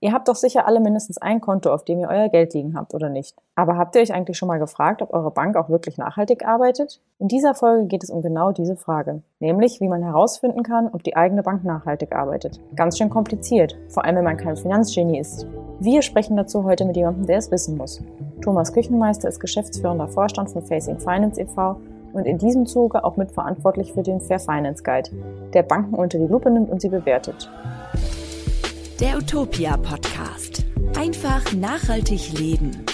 Ihr habt doch sicher alle mindestens ein Konto, auf dem ihr euer Geld liegen habt, oder nicht? Aber habt ihr euch eigentlich schon mal gefragt, ob eure Bank auch wirklich nachhaltig arbeitet? In dieser Folge geht es um genau diese Frage, nämlich wie man herausfinden kann, ob die eigene Bank nachhaltig arbeitet. Ganz schön kompliziert, vor allem wenn man kein Finanzgenie ist. Wir sprechen dazu heute mit jemandem, der es wissen muss. Thomas Küchenmeister ist geschäftsführender Vorstand von Facing Finance e.V. und in diesem Zuge auch mitverantwortlich für den Fair Finance Guide, der Banken unter die Lupe nimmt und sie bewertet. Der Utopia Podcast. Einfach nachhaltig leben.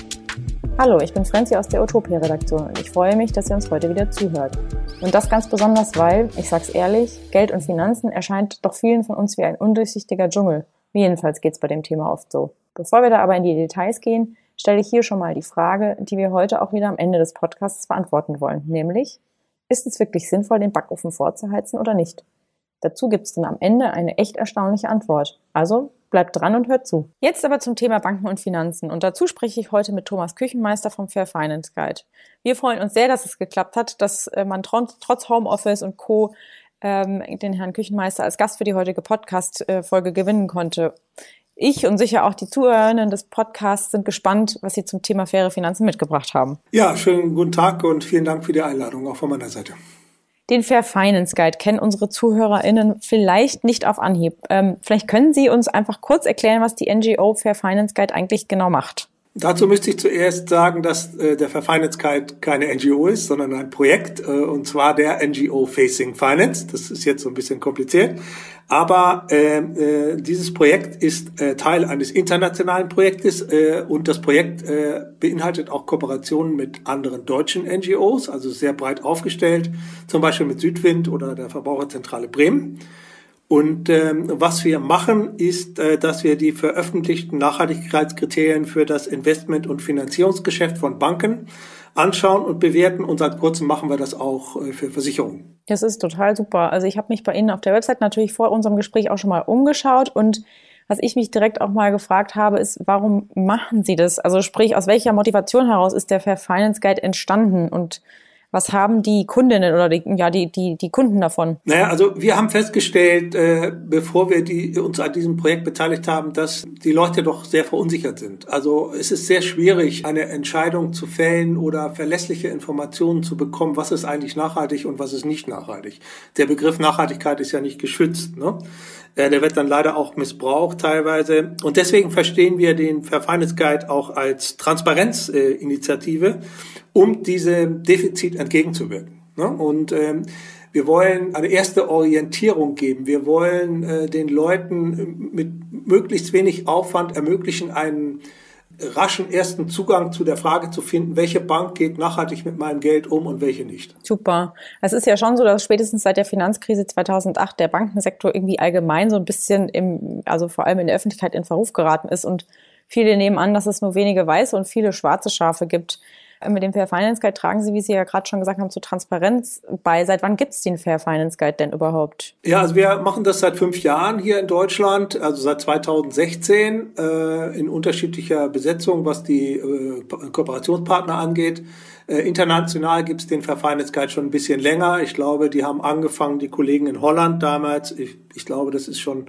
Hallo, ich bin Franzi aus der Utopia Redaktion und ich freue mich, dass ihr uns heute wieder zuhört. Und das ganz besonders, weil, ich sag's ehrlich, Geld und Finanzen erscheint doch vielen von uns wie ein undurchsichtiger Dschungel. Jedenfalls geht's bei dem Thema oft so. Bevor wir da aber in die Details gehen, stelle ich hier schon mal die Frage, die wir heute auch wieder am Ende des Podcasts beantworten wollen, nämlich, ist es wirklich sinnvoll, den Backofen vorzuheizen oder nicht? Dazu gibt es dann am Ende eine echt erstaunliche Antwort. Also bleibt dran und hört zu. Jetzt aber zum Thema Banken und Finanzen. Und dazu spreche ich heute mit Thomas Küchenmeister vom Fair Finance Guide. Wir freuen uns sehr, dass es geklappt hat, dass äh, man trotz Homeoffice und Co. Ähm, den Herrn Küchenmeister als Gast für die heutige Podcast-Folge gewinnen konnte. Ich und sicher auch die Zuhörerinnen des Podcasts sind gespannt, was Sie zum Thema faire Finanzen mitgebracht haben. Ja, schönen guten Tag und vielen Dank für die Einladung auch von meiner Seite. Den Fair Finance Guide kennen unsere ZuhörerInnen vielleicht nicht auf Anhieb. Ähm, vielleicht können Sie uns einfach kurz erklären, was die NGO Fair Finance Guide eigentlich genau macht. Dazu müsste ich zuerst sagen, dass äh, der Fair Finance Guide keine NGO ist, sondern ein Projekt, äh, und zwar der NGO Facing Finance. Das ist jetzt so ein bisschen kompliziert. Aber äh, äh, dieses Projekt ist äh, Teil eines internationalen Projektes äh, und das Projekt äh, beinhaltet auch Kooperationen mit anderen deutschen NGOs, also sehr breit aufgestellt, zum Beispiel mit Südwind oder der Verbraucherzentrale Bremen. Und ähm, was wir machen, ist, äh, dass wir die veröffentlichten Nachhaltigkeitskriterien für das Investment- und Finanzierungsgeschäft von Banken anschauen und bewerten. Und seit kurzem machen wir das auch äh, für Versicherungen. Das ist total super. Also ich habe mich bei Ihnen auf der Website natürlich vor unserem Gespräch auch schon mal umgeschaut und was ich mich direkt auch mal gefragt habe, ist, warum machen Sie das? Also sprich, aus welcher Motivation heraus ist der Fair Finance Guide entstanden und was haben die Kundinnen oder die, ja, die, die, die Kunden davon? Naja, also wir haben festgestellt, äh, bevor wir die, uns an diesem Projekt beteiligt haben, dass die Leute doch sehr verunsichert sind. Also es ist sehr schwierig, eine Entscheidung zu fällen oder verlässliche Informationen zu bekommen, was ist eigentlich nachhaltig und was ist nicht nachhaltig. Der Begriff Nachhaltigkeit ist ja nicht geschützt. Ne? Äh, der wird dann leider auch missbraucht teilweise. Und deswegen verstehen wir den Fair auch als Transparenzinitiative, um diesem Defizit entgegenzuwirken. Ne? Und ähm, wir wollen eine erste Orientierung geben. Wir wollen äh, den Leuten mit möglichst wenig Aufwand ermöglichen, einen raschen ersten Zugang zu der Frage zu finden, welche Bank geht nachhaltig mit meinem Geld um und welche nicht. Super. Es ist ja schon so, dass spätestens seit der Finanzkrise 2008 der Bankensektor irgendwie allgemein so ein bisschen im, also vor allem in der Öffentlichkeit in Verruf geraten ist und viele nehmen an, dass es nur wenige weiße und viele schwarze Schafe gibt. Mit dem Fair Finance Guide tragen Sie, wie Sie ja gerade schon gesagt haben, zur Transparenz bei. Seit wann gibt es den Fair Finance Guide denn überhaupt? Ja, also wir machen das seit fünf Jahren hier in Deutschland, also seit 2016 äh, in unterschiedlicher Besetzung, was die äh, Kooperationspartner angeht. Äh, international gibt es den Fair Finance Guide schon ein bisschen länger. Ich glaube, die haben angefangen, die Kollegen in Holland damals. Ich, ich glaube, das ist schon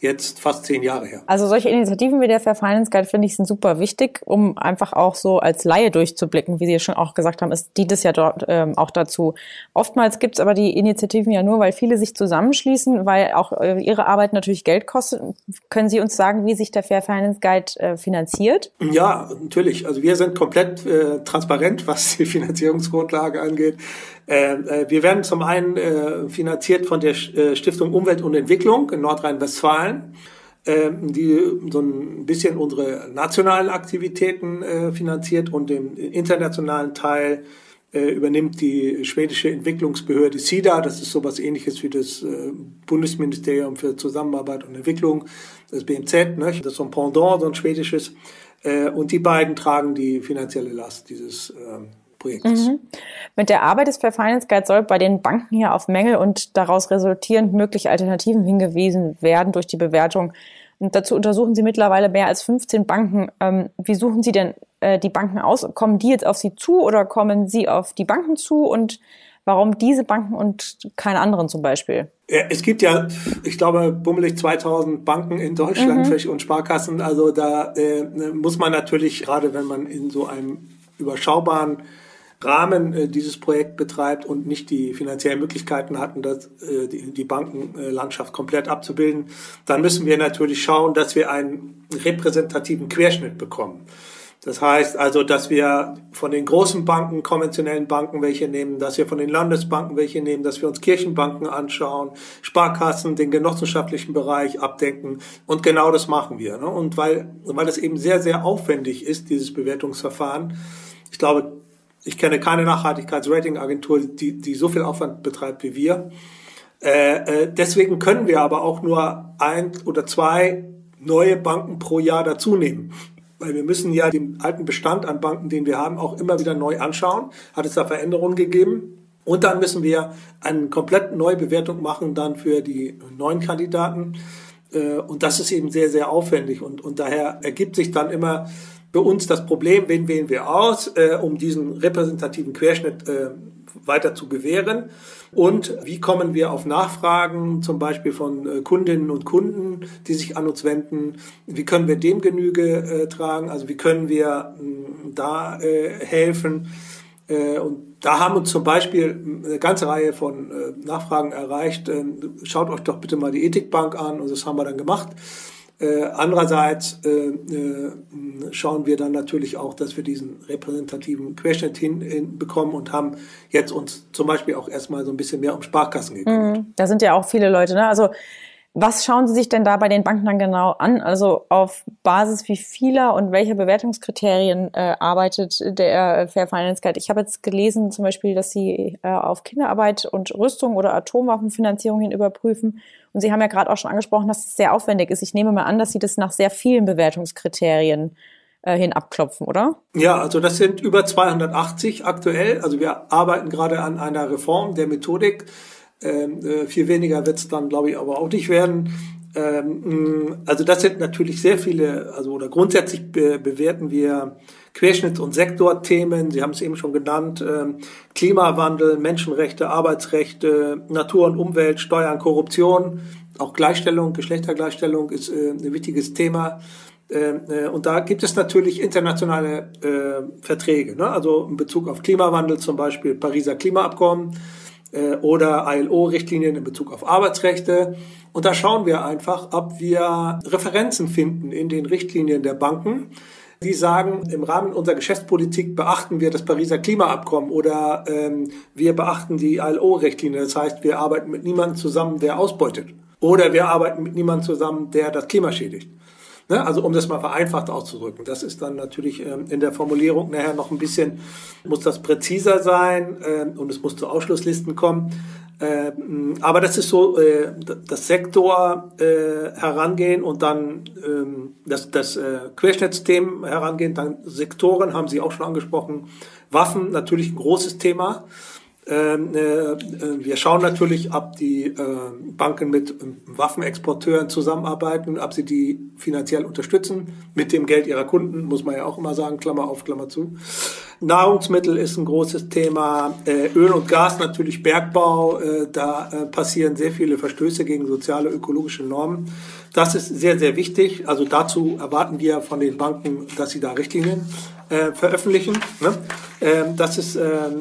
jetzt fast zehn Jahre her. Also solche Initiativen wie der Fair Finance Guide finde ich sind super wichtig, um einfach auch so als Laie durchzublicken, wie Sie schon auch gesagt haben, es dient es ja dort ähm, auch dazu. Oftmals gibt es aber die Initiativen ja nur, weil viele sich zusammenschließen, weil auch äh, ihre Arbeit natürlich Geld kostet. Können Sie uns sagen, wie sich der Fair Finance Guide äh, finanziert? Ja, natürlich. Also wir sind komplett äh, transparent, was die Finanzierungsgrundlage angeht. Äh, äh, wir werden zum einen äh, finanziert von der Stiftung Umwelt und Entwicklung in Nordrhein-Westfalen, die so ein bisschen unsere nationalen Aktivitäten finanziert und den internationalen Teil übernimmt die schwedische Entwicklungsbehörde SIDA. Das ist sowas ähnliches wie das Bundesministerium für Zusammenarbeit und Entwicklung, das BMZ. Ne? Das ist so ein Pendant, so ein schwedisches. Und die beiden tragen die finanzielle Last dieses Projektes. Mhm. Mit der Arbeit des Fair Finance Guide soll bei den Banken hier auf Mängel und daraus resultierend mögliche Alternativen hingewiesen werden durch die Bewertung. Und dazu untersuchen Sie mittlerweile mehr als 15 Banken. Ähm, wie suchen Sie denn äh, die Banken aus? Kommen die jetzt auf Sie zu oder kommen Sie auf die Banken zu? Und Warum diese Banken und keine anderen zum Beispiel? Ja, es gibt ja, ich glaube, bummelig 2000 Banken in Deutschland mhm. und Sparkassen. Also da äh, muss man natürlich, gerade wenn man in so einem überschaubaren Rahmen äh, dieses Projekt betreibt und nicht die finanziellen Möglichkeiten hatten, das, äh, die, die Bankenlandschaft komplett abzubilden, dann müssen wir natürlich schauen, dass wir einen repräsentativen Querschnitt bekommen. Das heißt also, dass wir von den großen Banken, konventionellen Banken welche nehmen, dass wir von den Landesbanken welche nehmen, dass wir uns Kirchenbanken anschauen, Sparkassen, den genossenschaftlichen Bereich abdecken. Und genau das machen wir. Ne? Und weil, weil das eben sehr, sehr aufwendig ist, dieses Bewertungsverfahren. Ich glaube, ich kenne keine Nachhaltigkeitsratingagentur, die, die so viel Aufwand betreibt wie wir. Äh, äh, deswegen können wir aber auch nur ein oder zwei neue Banken pro Jahr dazu nehmen. Weil wir müssen ja den alten Bestand an Banken, den wir haben, auch immer wieder neu anschauen. Hat es da Veränderungen gegeben? Und dann müssen wir eine komplett neue Bewertung machen dann für die neuen Kandidaten. Äh, und das ist eben sehr, sehr aufwendig. Und, und daher ergibt sich dann immer für uns das Problem, wen wählen wir aus, äh, um diesen repräsentativen Querschnitt äh, weiter zu gewähren? Und wie kommen wir auf Nachfragen, zum Beispiel von äh, Kundinnen und Kunden, die sich an uns wenden? Wie können wir dem Genüge äh, tragen? Also wie können wir äh, da äh, helfen? Äh, und da haben uns zum Beispiel eine ganze Reihe von äh, Nachfragen erreicht. Ähm, schaut euch doch bitte mal die Ethikbank an und das haben wir dann gemacht. Äh, andererseits äh, äh, schauen wir dann natürlich auch, dass wir diesen repräsentativen Querschnitt hinbekommen und haben jetzt uns zum Beispiel auch erstmal so ein bisschen mehr um Sparkassen gekümmert. Mhm. Da sind ja auch viele Leute, ne? Also was schauen Sie sich denn da bei den Banken dann genau an? Also auf Basis wie vieler und welcher Bewertungskriterien äh, arbeitet der Fair Finance Guide? Ich habe jetzt gelesen zum Beispiel, dass Sie äh, auf Kinderarbeit und Rüstung oder Atomwaffenfinanzierung hin überprüfen. Und Sie haben ja gerade auch schon angesprochen, dass es sehr aufwendig ist. Ich nehme mal an, dass Sie das nach sehr vielen Bewertungskriterien äh, hin abklopfen, oder? Ja, also das sind über 280 aktuell. Also wir arbeiten gerade an einer Reform der Methodik ähm, äh, viel weniger wird es dann, glaube ich, aber auch nicht werden. Ähm, also das sind natürlich sehr viele, also oder grundsätzlich be bewerten wir Querschnitts- und Sektorthemen, Sie haben es eben schon genannt, ähm, Klimawandel, Menschenrechte, Arbeitsrechte, Natur und Umwelt, Steuern, Korruption, auch Gleichstellung, Geschlechtergleichstellung ist äh, ein wichtiges Thema. Äh, und da gibt es natürlich internationale Verträge, ne? also in Bezug auf Klimawandel zum Beispiel Pariser Klimaabkommen äh, oder ILO-Richtlinien in Bezug auf Arbeitsrechte. Und da schauen wir einfach, ob wir Referenzen finden in den Richtlinien der Banken, die sagen, im Rahmen unserer Geschäftspolitik beachten wir das Pariser Klimaabkommen oder ähm, wir beachten die ILO-Richtlinie. Das heißt, wir arbeiten mit niemandem zusammen, der ausbeutet. Oder wir arbeiten mit niemandem zusammen, der das Klima schädigt. Ne? Also um das mal vereinfacht auszudrücken. Das ist dann natürlich ähm, in der Formulierung nachher noch ein bisschen, muss das präziser sein ähm, und es muss zu Ausschlusslisten kommen. Ähm, aber das ist so äh, das Sektor äh, herangehen und dann ähm, das, das äh, Querschnittsthemen herangehen, dann Sektoren haben Sie auch schon angesprochen. Waffen natürlich ein großes Thema. Ähm, äh, wir schauen natürlich, ob die äh, Banken mit Waffenexporteuren zusammenarbeiten, ob sie die finanziell unterstützen mit dem Geld ihrer Kunden, muss man ja auch immer sagen, Klammer auf, Klammer zu. Nahrungsmittel ist ein großes Thema, äh, Öl und Gas natürlich, Bergbau, da passieren sehr viele Verstöße gegen soziale, ökologische Normen. Das ist sehr, sehr wichtig. Also dazu erwarten wir von den Banken, dass sie da Richtlinien äh, veröffentlichen. Ne? Ähm, das ist ähm,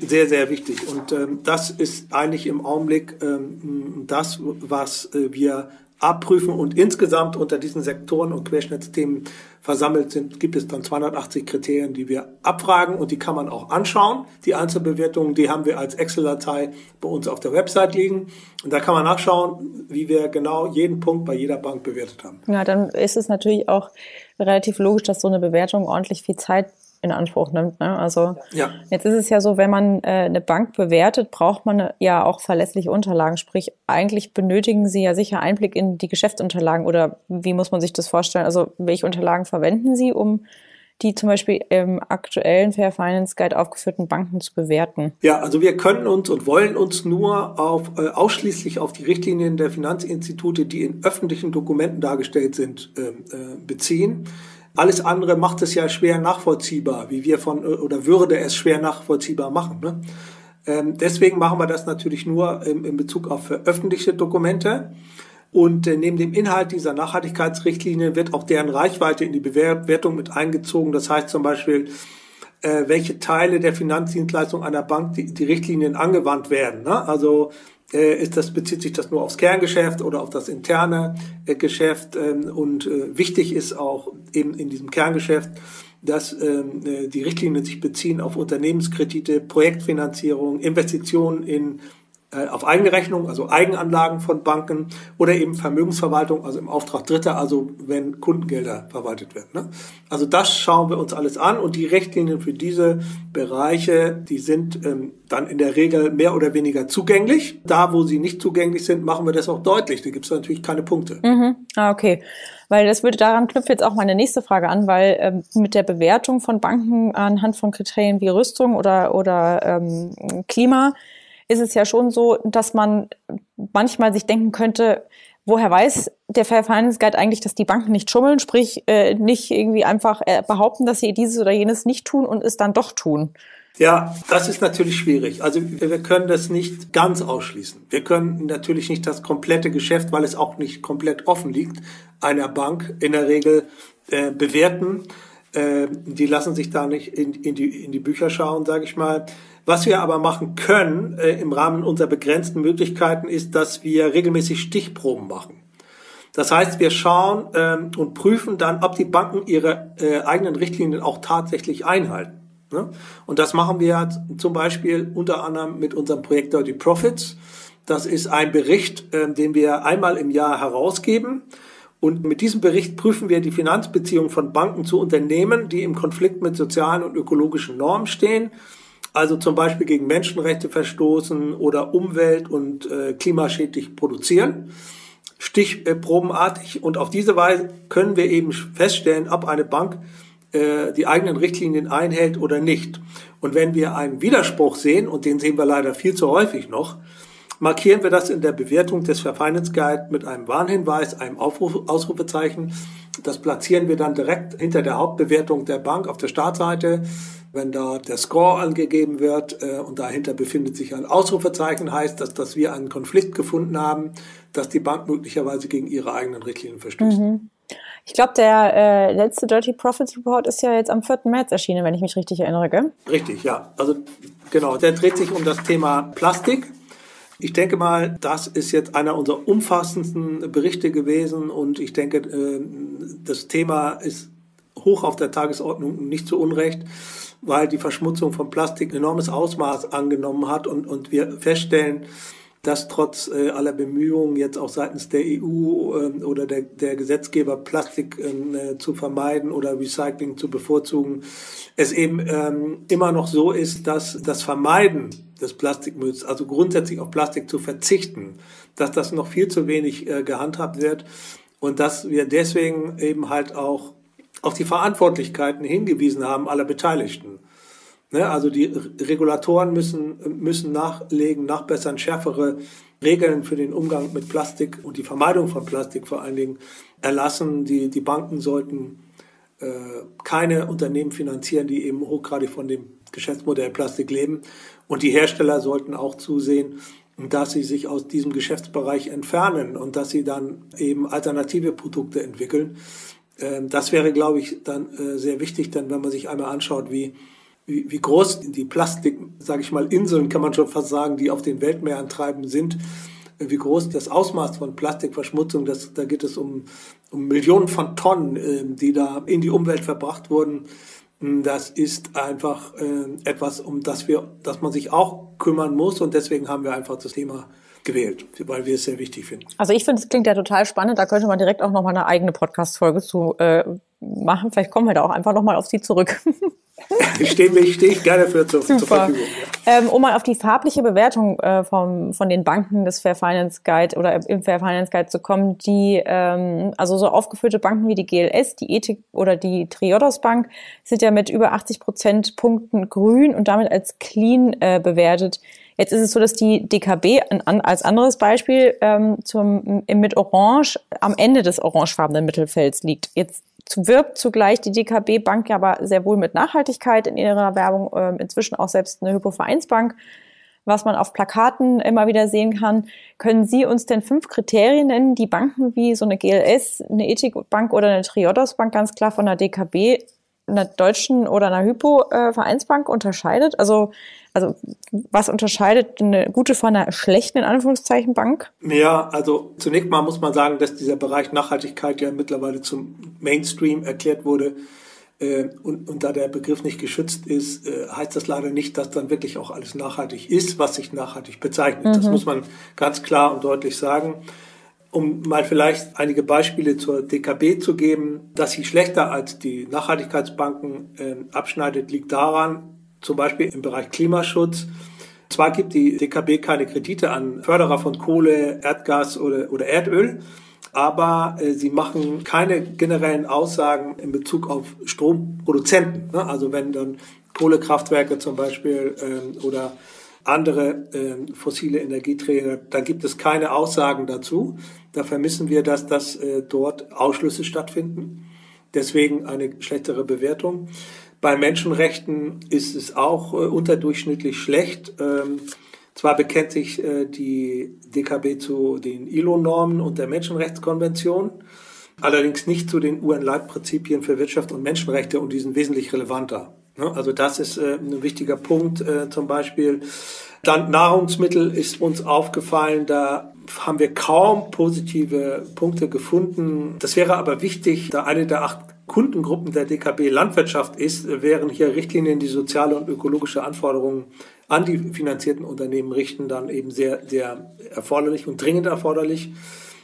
sehr, sehr wichtig. Und ähm, das ist eigentlich im Augenblick ähm, das, was äh, wir abprüfen. Und insgesamt unter diesen Sektoren und Querschnittsthemen versammelt sind, gibt es dann 280 Kriterien, die wir abfragen und die kann man auch anschauen. Die Einzelbewertungen, die haben wir als Excel-Datei bei uns auf der Website liegen. Und da kann man nachschauen, wie wir genau jeden Punkt bei jeder Bank bewertet haben. Ja, dann ist es natürlich auch relativ logisch, dass so eine Bewertung ordentlich viel Zeit in Anspruch nimmt. Ne? Also ja. jetzt ist es ja so, wenn man äh, eine Bank bewertet, braucht man ja auch verlässliche Unterlagen. Sprich, eigentlich benötigen Sie ja sicher Einblick in die Geschäftsunterlagen oder wie muss man sich das vorstellen? Also welche Unterlagen verwenden Sie, um die zum Beispiel im aktuellen Fair Finance Guide aufgeführten Banken zu bewerten? Ja, also wir können uns und wollen uns nur auf, äh, ausschließlich auf die Richtlinien der Finanzinstitute, die in öffentlichen Dokumenten dargestellt sind, äh, äh, beziehen. Alles andere macht es ja schwer nachvollziehbar, wie wir von, oder würde es schwer nachvollziehbar machen. Ne? Ähm, deswegen machen wir das natürlich nur im, in Bezug auf veröffentlichte Dokumente. Und äh, neben dem Inhalt dieser Nachhaltigkeitsrichtlinie wird auch deren Reichweite in die Bewertung mit eingezogen. Das heißt zum Beispiel, äh, welche Teile der Finanzdienstleistung einer Bank die, die Richtlinien angewandt werden. Ne? Also äh, ist das, bezieht sich das nur aufs Kerngeschäft oder auf das interne Geschäft. Ähm, und wichtig ist auch eben in diesem Kerngeschäft, dass ähm, äh, die Richtlinien sich beziehen auf Unternehmenskredite, Projektfinanzierung, Investitionen in auf eigene Rechnung, also Eigenanlagen von Banken oder eben Vermögensverwaltung, also im Auftrag Dritter, also wenn Kundengelder verwaltet werden. Ne? Also das schauen wir uns alles an und die Richtlinien für diese Bereiche, die sind ähm, dann in der Regel mehr oder weniger zugänglich. Da, wo sie nicht zugänglich sind, machen wir das auch deutlich. Da gibt es natürlich keine Punkte. Mhm. Ah, okay. Weil das würde daran knüpft jetzt auch meine nächste Frage an, weil ähm, mit der Bewertung von Banken anhand von Kriterien wie Rüstung oder, oder ähm, Klima ist es ja schon so, dass man manchmal sich denken könnte, woher weiß der Fair Finance Guide eigentlich, dass die Banken nicht schummeln, sprich äh, nicht irgendwie einfach äh, behaupten, dass sie dieses oder jenes nicht tun und es dann doch tun. Ja, das ist natürlich schwierig. Also wir können das nicht ganz ausschließen. Wir können natürlich nicht das komplette Geschäft, weil es auch nicht komplett offen liegt, einer Bank in der Regel äh, bewerten. Äh, die lassen sich da nicht in, in, die, in die Bücher schauen, sage ich mal. Was wir aber machen können äh, im Rahmen unserer begrenzten Möglichkeiten ist, dass wir regelmäßig Stichproben machen. Das heißt, wir schauen ähm, und prüfen dann, ob die Banken ihre äh, eigenen Richtlinien auch tatsächlich einhalten. Ne? Und das machen wir zum Beispiel unter anderem mit unserem Projekt Dirty Profits. Das ist ein Bericht, äh, den wir einmal im Jahr herausgeben. Und mit diesem Bericht prüfen wir die Finanzbeziehungen von Banken zu Unternehmen, die im Konflikt mit sozialen und ökologischen Normen stehen also zum Beispiel gegen Menschenrechte verstoßen oder umwelt- und äh, klimaschädlich produzieren, stichprobenartig. Und auf diese Weise können wir eben feststellen, ob eine Bank äh, die eigenen Richtlinien einhält oder nicht. Und wenn wir einen Widerspruch sehen, und den sehen wir leider viel zu häufig noch, markieren wir das in der Bewertung des Finance Guide mit einem Warnhinweis, einem Aufruf, Ausrufezeichen. Das platzieren wir dann direkt hinter der Hauptbewertung der Bank auf der Startseite wenn da der Score angegeben wird äh, und dahinter befindet sich ein Ausrufezeichen, heißt das, dass wir einen Konflikt gefunden haben, dass die Bank möglicherweise gegen ihre eigenen Richtlinien verstößt. Mhm. Ich glaube, der äh, letzte Dirty Profits Report ist ja jetzt am 4. März erschienen, wenn ich mich richtig erinnere, gell? Richtig, ja. Also genau, der dreht sich um das Thema Plastik. Ich denke mal, das ist jetzt einer unserer umfassendsten Berichte gewesen und ich denke, äh, das Thema ist hoch auf der Tagesordnung, nicht zu Unrecht weil die Verschmutzung von Plastik enormes Ausmaß angenommen hat und, und wir feststellen, dass trotz äh, aller Bemühungen jetzt auch seitens der EU äh, oder der, der Gesetzgeber Plastik äh, zu vermeiden oder Recycling zu bevorzugen, es eben ähm, immer noch so ist, dass das Vermeiden des Plastikmülls, also grundsätzlich auf Plastik zu verzichten, dass das noch viel zu wenig äh, gehandhabt wird und dass wir deswegen eben halt auch auf die Verantwortlichkeiten hingewiesen haben aller Beteiligten. Ne, also die Regulatoren müssen, müssen nachlegen, nachbessern, schärfere Regeln für den Umgang mit Plastik und die Vermeidung von Plastik vor allen Dingen erlassen. Die, die Banken sollten äh, keine Unternehmen finanzieren, die eben hochgradig von dem Geschäftsmodell Plastik leben. Und die Hersteller sollten auch zusehen, dass sie sich aus diesem Geschäftsbereich entfernen und dass sie dann eben alternative Produkte entwickeln. Ähm, das wäre, glaube ich, dann äh, sehr wichtig, denn wenn man sich einmal anschaut, wie, wie, wie groß die Plastik, sage ich mal, Inseln, kann man schon fast sagen, die auf den Weltmeeren treiben sind, wie groß das Ausmaß von Plastikverschmutzung, das, da geht es um, um Millionen von Tonnen, äh, die da in die Umwelt verbracht wurden. Hm, das ist einfach etwas, um das wir, dass man sich auch kümmern muss und deswegen haben wir einfach das Thema gewählt, weil wir es sehr wichtig finden. Also ich finde, es klingt ja total spannend. Da könnte man direkt auch noch mal eine eigene Podcast-Folge zu äh, machen. Vielleicht kommen wir da auch einfach noch mal auf Sie zurück. ich stehe steh ich gerne für zur, zur Verfügung. Ähm, um mal auf die farbliche Bewertung äh, vom, von den Banken des Fair Finance Guide oder im Fair Finance Guide zu kommen, die ähm, also so aufgeführte Banken wie die GLS, die Ethik oder die Triodos Bank sind ja mit über 80 Prozent Punkten grün und damit als clean äh, bewertet. Jetzt ist es so, dass die DKB als anderes Beispiel ähm, zum, mit Orange am Ende des orangefarbenen Mittelfelds liegt. Jetzt wirbt zugleich die DKB Bank ja aber sehr wohl mit Nachhaltigkeit in ihrer Werbung, äh, inzwischen auch selbst eine Hypovereinsbank. was man auf Plakaten immer wieder sehen kann. Können Sie uns denn fünf Kriterien nennen, die Banken wie so eine GLS, eine Ethikbank oder eine Triodos Bank ganz klar von der DKB, einer deutschen oder einer Hypo-Vereinsbank unterscheidet? Also, also was unterscheidet eine gute von einer schlechten, in Anführungszeichen, Bank? Ja, also zunächst mal muss man sagen, dass dieser Bereich Nachhaltigkeit ja mittlerweile zum Mainstream erklärt wurde. Äh, und, und da der Begriff nicht geschützt ist, äh, heißt das leider nicht, dass dann wirklich auch alles nachhaltig ist, was sich nachhaltig bezeichnet. Mhm. Das muss man ganz klar und deutlich sagen. Um mal vielleicht einige Beispiele zur DKB zu geben, dass sie schlechter als die Nachhaltigkeitsbanken äh, abschneidet, liegt daran, zum Beispiel im Bereich Klimaschutz. Zwar gibt die DKB keine Kredite an Förderer von Kohle, Erdgas oder, oder Erdöl, aber äh, sie machen keine generellen Aussagen in Bezug auf Stromproduzenten. Ne? Also wenn dann Kohlekraftwerke zum Beispiel ähm, oder andere äh, fossile Energieträger, da gibt es keine Aussagen dazu. Da vermissen wir, dass das äh, dort Ausschlüsse stattfinden. Deswegen eine schlechtere Bewertung. Bei Menschenrechten ist es auch äh, unterdurchschnittlich schlecht. Ähm, zwar bekennt sich äh, die DKB zu den ILO-Normen und der Menschenrechtskonvention, allerdings nicht zu den UN-Leitprinzipien für Wirtschaft und Menschenrechte und die sind wesentlich relevanter. Ne? Also das ist äh, ein wichtiger Punkt äh, zum Beispiel. Dann Nahrungsmittel ist uns aufgefallen, da haben wir kaum positive Punkte gefunden. Das wäre aber wichtig, da eine der acht Kundengruppen der DKB Landwirtschaft ist, wären hier Richtlinien, die soziale und ökologische Anforderungen an die finanzierten Unternehmen richten, dann eben sehr, sehr erforderlich und dringend erforderlich.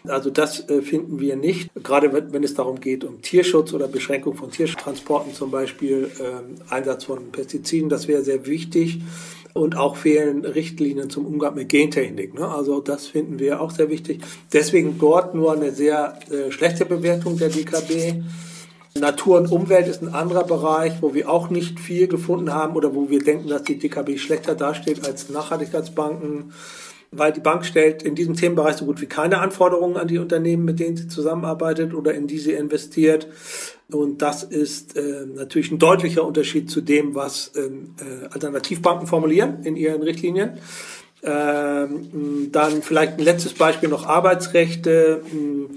Also das äh, finden wir nicht, gerade wenn, es darum geht, um Tierschutz oder Beschränkung von Tiertransporten zum Beispiel, äh, Einsatz von Pestiziden, das wäre sehr wichtig. Und auch fehlen Richtlinien zum Umgang mit Gentechnik. Ne? Also das finden wir auch sehr wichtig. Deswegen dort nur eine sehr äh, schlechte Bewertung der DKB. Natur und Umwelt ist ein anderer Bereich, wo wir auch nicht viel gefunden haben oder wo wir denken, dass die DKB schlechter dasteht als Nachhaltigkeitsbanken, weil die Bank stellt in diesem Themenbereich so gut wie keine Anforderungen an die Unternehmen, mit denen sie zusammenarbeitet oder in die sie investiert. Und das ist äh, natürlich ein deutlicher Unterschied zu dem, was ähm, äh, Alternativbanken formulieren in ihren Richtlinien. Ähm, dann vielleicht ein letztes Beispiel noch Arbeitsrechte. Hm,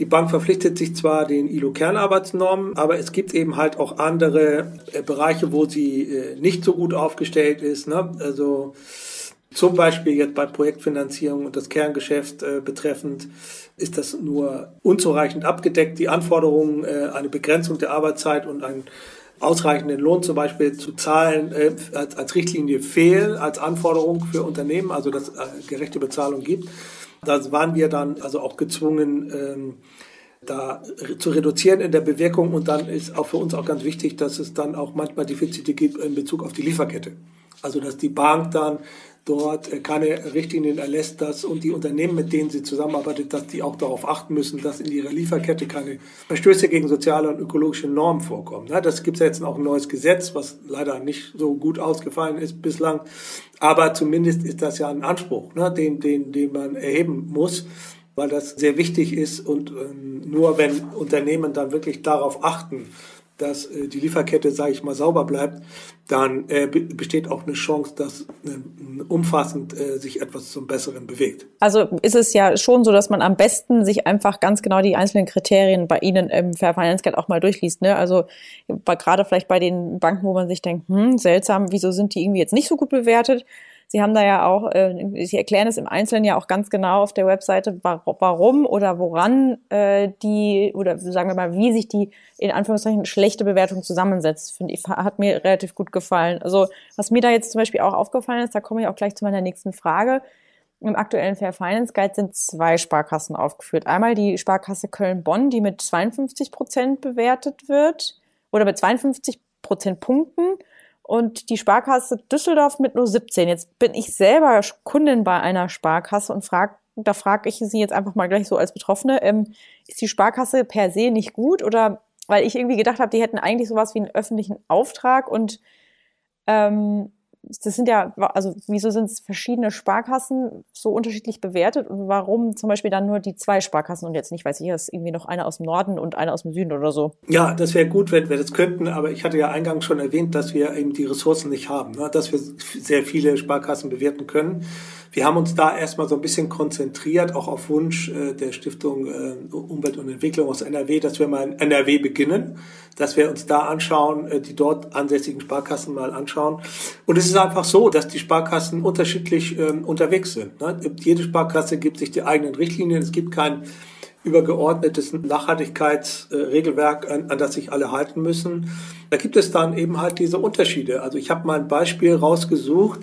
die Bank verpflichtet sich zwar den ILO-Kernarbeitsnormen, aber es gibt eben halt auch andere äh, Bereiche, wo sie äh, nicht so gut aufgestellt ist. Ne? Also zum Beispiel jetzt bei Projektfinanzierung und das Kerngeschäft äh, betreffend ist das nur unzureichend abgedeckt. Die Anforderungen, äh, eine Begrenzung der Arbeitszeit und einen ausreichenden Lohn zum Beispiel zu zahlen, äh, als, als Richtlinie fehlen, als Anforderung für Unternehmen, also dass äh, gerechte Bezahlung gibt. Da waren wir dann also auch gezwungen, ähm, da zu reduzieren in der Bewirkung. Und dann ist auch für uns auch ganz wichtig, dass es dann auch manchmal Defizite gibt in Bezug auf die Lieferkette. Also dass die Bank dann dort äh, keine Richtlinien erlässt, dass und die Unternehmen, mit denen sie zusammenarbeitet, dass die auch darauf achten müssen, dass in ihrer Lieferkette keine Verstöße gegen soziale und ökologische Normen vorkommen. Das gibt es jetzt auch ein neues Gesetz, was leider nicht so gut ausgefallen ist bislang. Aber zumindest ist das ja ein Anspruch, ne, den, den, den man erheben muss weil das sehr wichtig ist und ähm, nur wenn Unternehmen dann wirklich darauf achten, dass äh, die Lieferkette, sage ich mal, sauber bleibt, dann äh, besteht auch eine Chance, dass äh, umfassend äh, sich etwas zum Besseren bewegt. Also ist es ja schon so, dass man am besten sich einfach ganz genau die einzelnen Kriterien bei Ihnen im Fair Finance Guide auch mal durchliest. Ne? Also gerade vielleicht bei den Banken, wo man sich denkt, hm, seltsam, wieso sind die irgendwie jetzt nicht so gut bewertet? Sie haben da ja auch, äh, Sie erklären es im Einzelnen ja auch ganz genau auf der Webseite, warum oder woran äh, die, oder sagen wir mal, wie sich die in Anführungszeichen schlechte Bewertung zusammensetzt, finde ich, hat mir relativ gut gefallen. Also was mir da jetzt zum Beispiel auch aufgefallen ist, da komme ich auch gleich zu meiner nächsten Frage. Im aktuellen Fair Finance Guide sind zwei Sparkassen aufgeführt. Einmal die Sparkasse Köln-Bonn, die mit 52 Prozent bewertet wird oder mit 52 Prozent Punkten und die Sparkasse Düsseldorf mit nur 17. Jetzt bin ich selber Kundin bei einer Sparkasse und frage, da frage ich Sie jetzt einfach mal gleich so als Betroffene, ähm, ist die Sparkasse per se nicht gut oder weil ich irgendwie gedacht habe, die hätten eigentlich sowas wie einen öffentlichen Auftrag und ähm, das sind ja, also wieso sind es verschiedene Sparkassen so unterschiedlich bewertet und warum zum Beispiel dann nur die zwei Sparkassen und jetzt nicht, weiß ich, ist irgendwie noch eine aus dem Norden und eine aus dem Süden oder so? Ja, das wäre gut, wenn wir das könnten, aber ich hatte ja eingangs schon erwähnt, dass wir eben die Ressourcen nicht haben, ne? dass wir sehr viele Sparkassen bewerten können. Wir haben uns da erstmal so ein bisschen konzentriert, auch auf Wunsch äh, der Stiftung äh, Umwelt und Entwicklung aus NRW, dass wir mal in NRW beginnen, dass wir uns da anschauen, äh, die dort ansässigen Sparkassen mal anschauen. Und es ist einfach so, dass die Sparkassen unterschiedlich ähm, unterwegs sind. Ne? Jede Sparkasse gibt sich die eigenen Richtlinien. Es gibt kein übergeordnetes Nachhaltigkeitsregelwerk, an, an das sich alle halten müssen. Da gibt es dann eben halt diese Unterschiede. Also ich habe mal ein Beispiel rausgesucht.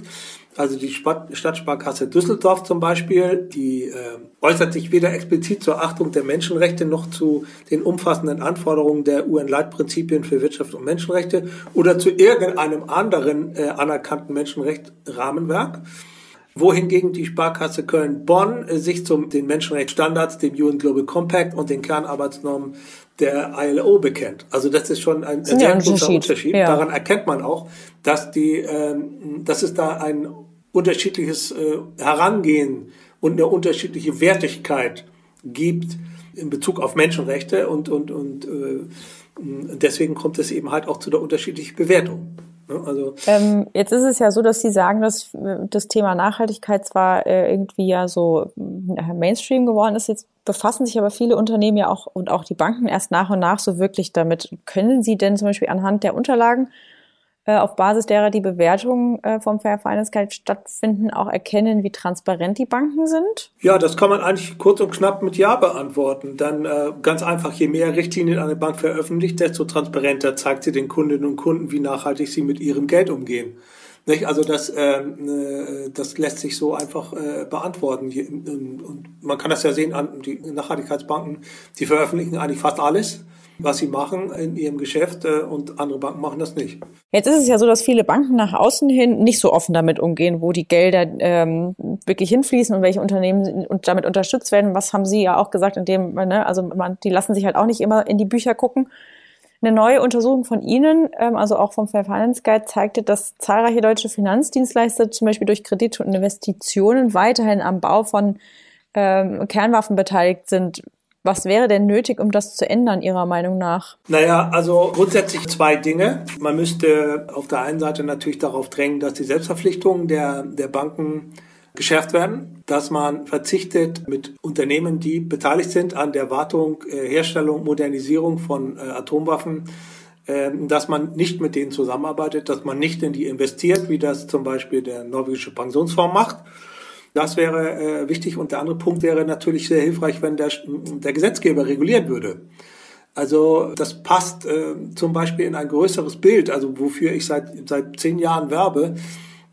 Also die Stadtsparkasse Düsseldorf zum Beispiel, die äh, äußert sich weder explizit zur Achtung der Menschenrechte noch zu den umfassenden Anforderungen der UN-Leitprinzipien für Wirtschaft und Menschenrechte oder zu irgendeinem anderen äh, anerkannten Menschenrechtsrahmenwerk wohingegen die Sparkasse Köln-Bonn äh, sich zum den Menschenrechtsstandards, dem UN Global Compact und den Kernarbeitsnormen der ILO bekennt. Also das ist schon ein, ein sehr großer Unterschied. Unterschied. Ja. Daran erkennt man auch, dass die, ähm, dass es da ein unterschiedliches äh, Herangehen und eine unterschiedliche Wertigkeit gibt in Bezug auf Menschenrechte und, und, und äh, deswegen kommt es eben halt auch zu der unterschiedlichen Bewertung. Ne? Also ähm, jetzt ist es ja so, dass Sie sagen, dass das Thema Nachhaltigkeit zwar äh, irgendwie ja so äh, Mainstream geworden ist, jetzt befassen sich aber viele Unternehmen ja auch und auch die Banken erst nach und nach so wirklich damit. Können Sie denn zum Beispiel anhand der Unterlagen äh, auf Basis derer die Bewertungen äh, vom Fair Finance Guide stattfinden, auch erkennen, wie transparent die Banken sind? Ja, das kann man eigentlich kurz und knapp mit Ja beantworten. Dann äh, ganz einfach, je mehr Richtlinien eine Bank veröffentlicht, desto transparenter zeigt sie den Kundinnen und Kunden, wie nachhaltig sie mit ihrem Geld umgehen. Nicht? Also das, ähm, äh, das lässt sich so einfach äh, beantworten. Und man kann das ja sehen an die Nachhaltigkeitsbanken, die veröffentlichen eigentlich fast alles was sie machen in ihrem Geschäft äh, und andere Banken machen das nicht. Jetzt ist es ja so, dass viele Banken nach außen hin nicht so offen damit umgehen, wo die Gelder ähm, wirklich hinfließen und welche Unternehmen und damit unterstützt werden. Was haben Sie ja auch gesagt, in dem, ne, also man, die lassen sich halt auch nicht immer in die Bücher gucken. Eine neue Untersuchung von Ihnen, ähm, also auch vom Fair Finance Guide, zeigte, dass zahlreiche deutsche Finanzdienstleister zum Beispiel durch Kredite und Investitionen weiterhin am Bau von ähm, Kernwaffen beteiligt sind. Was wäre denn nötig, um das zu ändern, Ihrer Meinung nach? Naja, also grundsätzlich zwei Dinge. Man müsste auf der einen Seite natürlich darauf drängen, dass die Selbstverpflichtungen der, der Banken geschärft werden, dass man verzichtet mit Unternehmen, die beteiligt sind an der Wartung, äh, Herstellung, Modernisierung von äh, Atomwaffen, äh, dass man nicht mit denen zusammenarbeitet, dass man nicht in die investiert, wie das zum Beispiel der norwegische Pensionsfonds macht das wäre äh, wichtig. Und der andere Punkt wäre natürlich sehr hilfreich, wenn der, der Gesetzgeber regulieren würde. Also das passt äh, zum Beispiel in ein größeres Bild, also wofür ich seit, seit zehn Jahren werbe,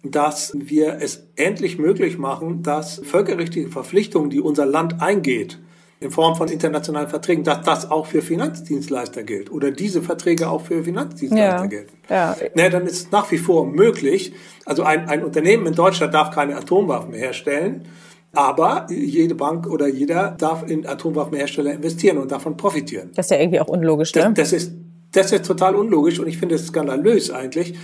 dass wir es endlich möglich machen, dass völkerrechtliche Verpflichtungen, die unser Land eingeht, in Form von internationalen Verträgen, dass das auch für Finanzdienstleister gilt oder diese Verträge auch für Finanzdienstleister ja. gelten. Ja. Na, dann ist es nach wie vor möglich. Also ein, ein Unternehmen in Deutschland darf keine Atomwaffen mehr herstellen. Aber jede Bank oder jeder darf in Atomwaffenhersteller investieren und davon profitieren. Das ist ja irgendwie auch unlogisch, ne? Das, das ist, das ist total unlogisch und ich finde es skandalös eigentlich.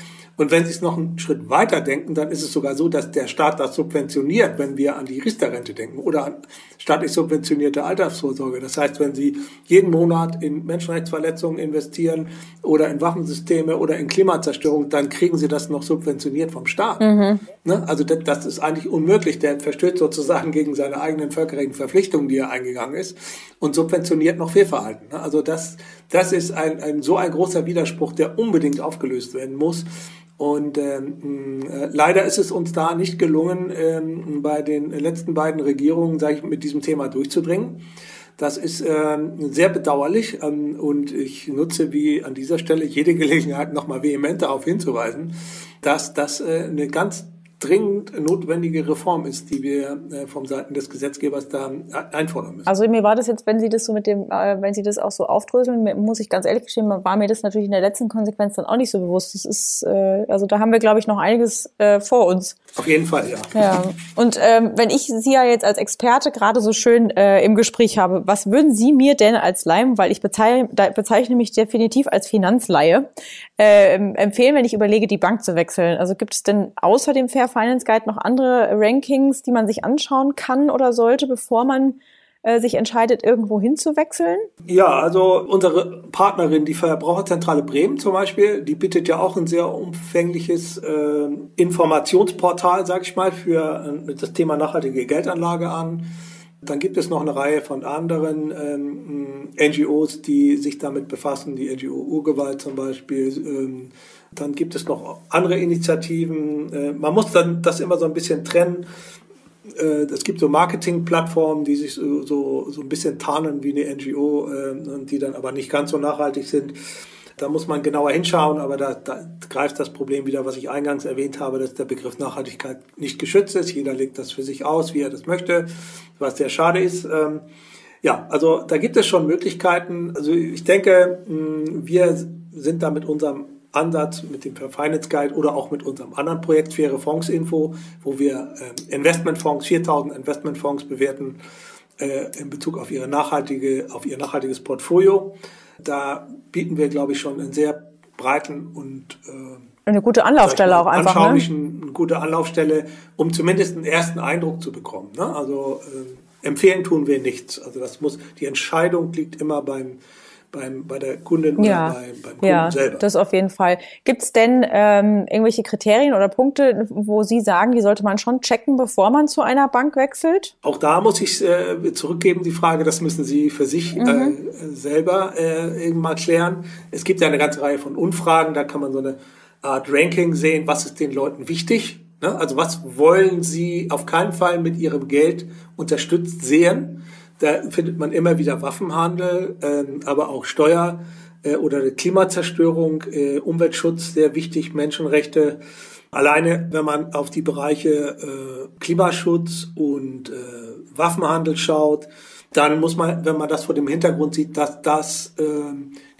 Und wenn Sie es noch einen Schritt weiter denken, dann ist es sogar so, dass der Staat das subventioniert, wenn wir an die Riester-Rente denken oder an staatlich subventionierte Altersvorsorge. Das heißt, wenn Sie jeden Monat in Menschenrechtsverletzungen investieren oder in Waffensysteme oder in Klimazerstörung, dann kriegen Sie das noch subventioniert vom Staat. Mhm. Ne? Also das, das, ist eigentlich unmöglich. Der verstößt sozusagen gegen seine eigenen völkerrechtlichen Verpflichtungen, die er eingegangen ist und subventioniert noch Fehlverhalten. Ne? Also das, das ist ein, ein, so ein großer Widerspruch, der unbedingt aufgelöst werden muss. Und ähm, äh, leider ist es uns da nicht gelungen, ähm, bei den letzten beiden Regierungen, sage ich, mit diesem Thema durchzudringen. Das ist ähm, sehr bedauerlich ähm, und ich nutze wie an dieser Stelle jede Gelegenheit, nochmal vehement darauf hinzuweisen, dass das äh, eine ganz dringend notwendige Reform ist, die wir äh, vom Seiten des Gesetzgebers da einfordern müssen. Also mir war das jetzt, wenn Sie das so mit dem, äh, wenn Sie das auch so aufdröseln, muss ich ganz ehrlich gestehen, war mir das natürlich in der letzten Konsequenz dann auch nicht so bewusst. Das ist, äh, also da haben wir, glaube ich, noch einiges äh, vor uns. Auf jeden Fall, ja. Ja. Und ähm, wenn ich Sie ja jetzt als Experte gerade so schön äh, im Gespräch habe, was würden Sie mir denn als Leim, weil ich bezeichne, bezeichne mich definitiv als Finanzleihe, äh, empfehlen, wenn ich überlege, die Bank zu wechseln? Also gibt es denn außer dem Fair Finance Guide noch andere Rankings, die man sich anschauen kann oder sollte, bevor man sich entscheidet, irgendwo hinzuwechseln? Ja, also unsere Partnerin, die Verbraucherzentrale Bremen zum Beispiel, die bietet ja auch ein sehr umfängliches äh, Informationsportal, sag ich mal, für äh, das Thema nachhaltige Geldanlage an. Dann gibt es noch eine Reihe von anderen ähm, NGOs, die sich damit befassen, die NGO Urgewalt zum Beispiel. Ähm, dann gibt es noch andere Initiativen. Äh, man muss dann das immer so ein bisschen trennen. Äh, es gibt so Marketingplattformen, die sich so, so, so ein bisschen tarnen wie eine NGO äh, und die dann aber nicht ganz so nachhaltig sind. Da muss man genauer hinschauen, aber da, da greift das Problem wieder, was ich eingangs erwähnt habe, dass der Begriff Nachhaltigkeit nicht geschützt ist. Jeder legt das für sich aus, wie er das möchte, was sehr schade ist. Ähm, ja, also da gibt es schon Möglichkeiten. Also ich denke, wir sind da mit unserem Ansatz mit dem Finance Guide oder auch mit unserem anderen Projekt Faire Fonds Info, wo wir äh, Investmentfonds, 4000 Investmentfonds bewerten äh, in Bezug auf ihre nachhaltige, auf ihr nachhaltiges Portfolio. Da bieten wir, glaube ich, schon einen sehr breiten und äh, eine gute Anlaufstelle auch einfach. Ne? Anschaulichen, ne? eine gute Anlaufstelle, um zumindest einen ersten Eindruck zu bekommen. Ne? Also äh, empfehlen tun wir nichts. Also das muss, die Entscheidung liegt immer beim beim, bei der Kundin ja. oder bei, beim Kunden ja, selber. Das auf jeden Fall. Gibt es denn ähm, irgendwelche Kriterien oder Punkte, wo Sie sagen, die sollte man schon checken, bevor man zu einer Bank wechselt? Auch da muss ich äh, zurückgeben, die Frage, das müssen Sie für sich mhm. äh, selber äh, irgendwann klären. Es gibt ja eine ganze Reihe von Umfragen, da kann man so eine Art Ranking sehen, was ist den Leuten wichtig. Ne? Also was wollen sie auf keinen Fall mit ihrem Geld unterstützt sehen? Da findet man immer wieder Waffenhandel, ähm, aber auch Steuer äh, oder Klimazerstörung, äh, Umweltschutz, sehr wichtig, Menschenrechte. Alleine, wenn man auf die Bereiche äh, Klimaschutz und äh, Waffenhandel schaut, dann muss man, wenn man das vor dem Hintergrund sieht, dass das äh,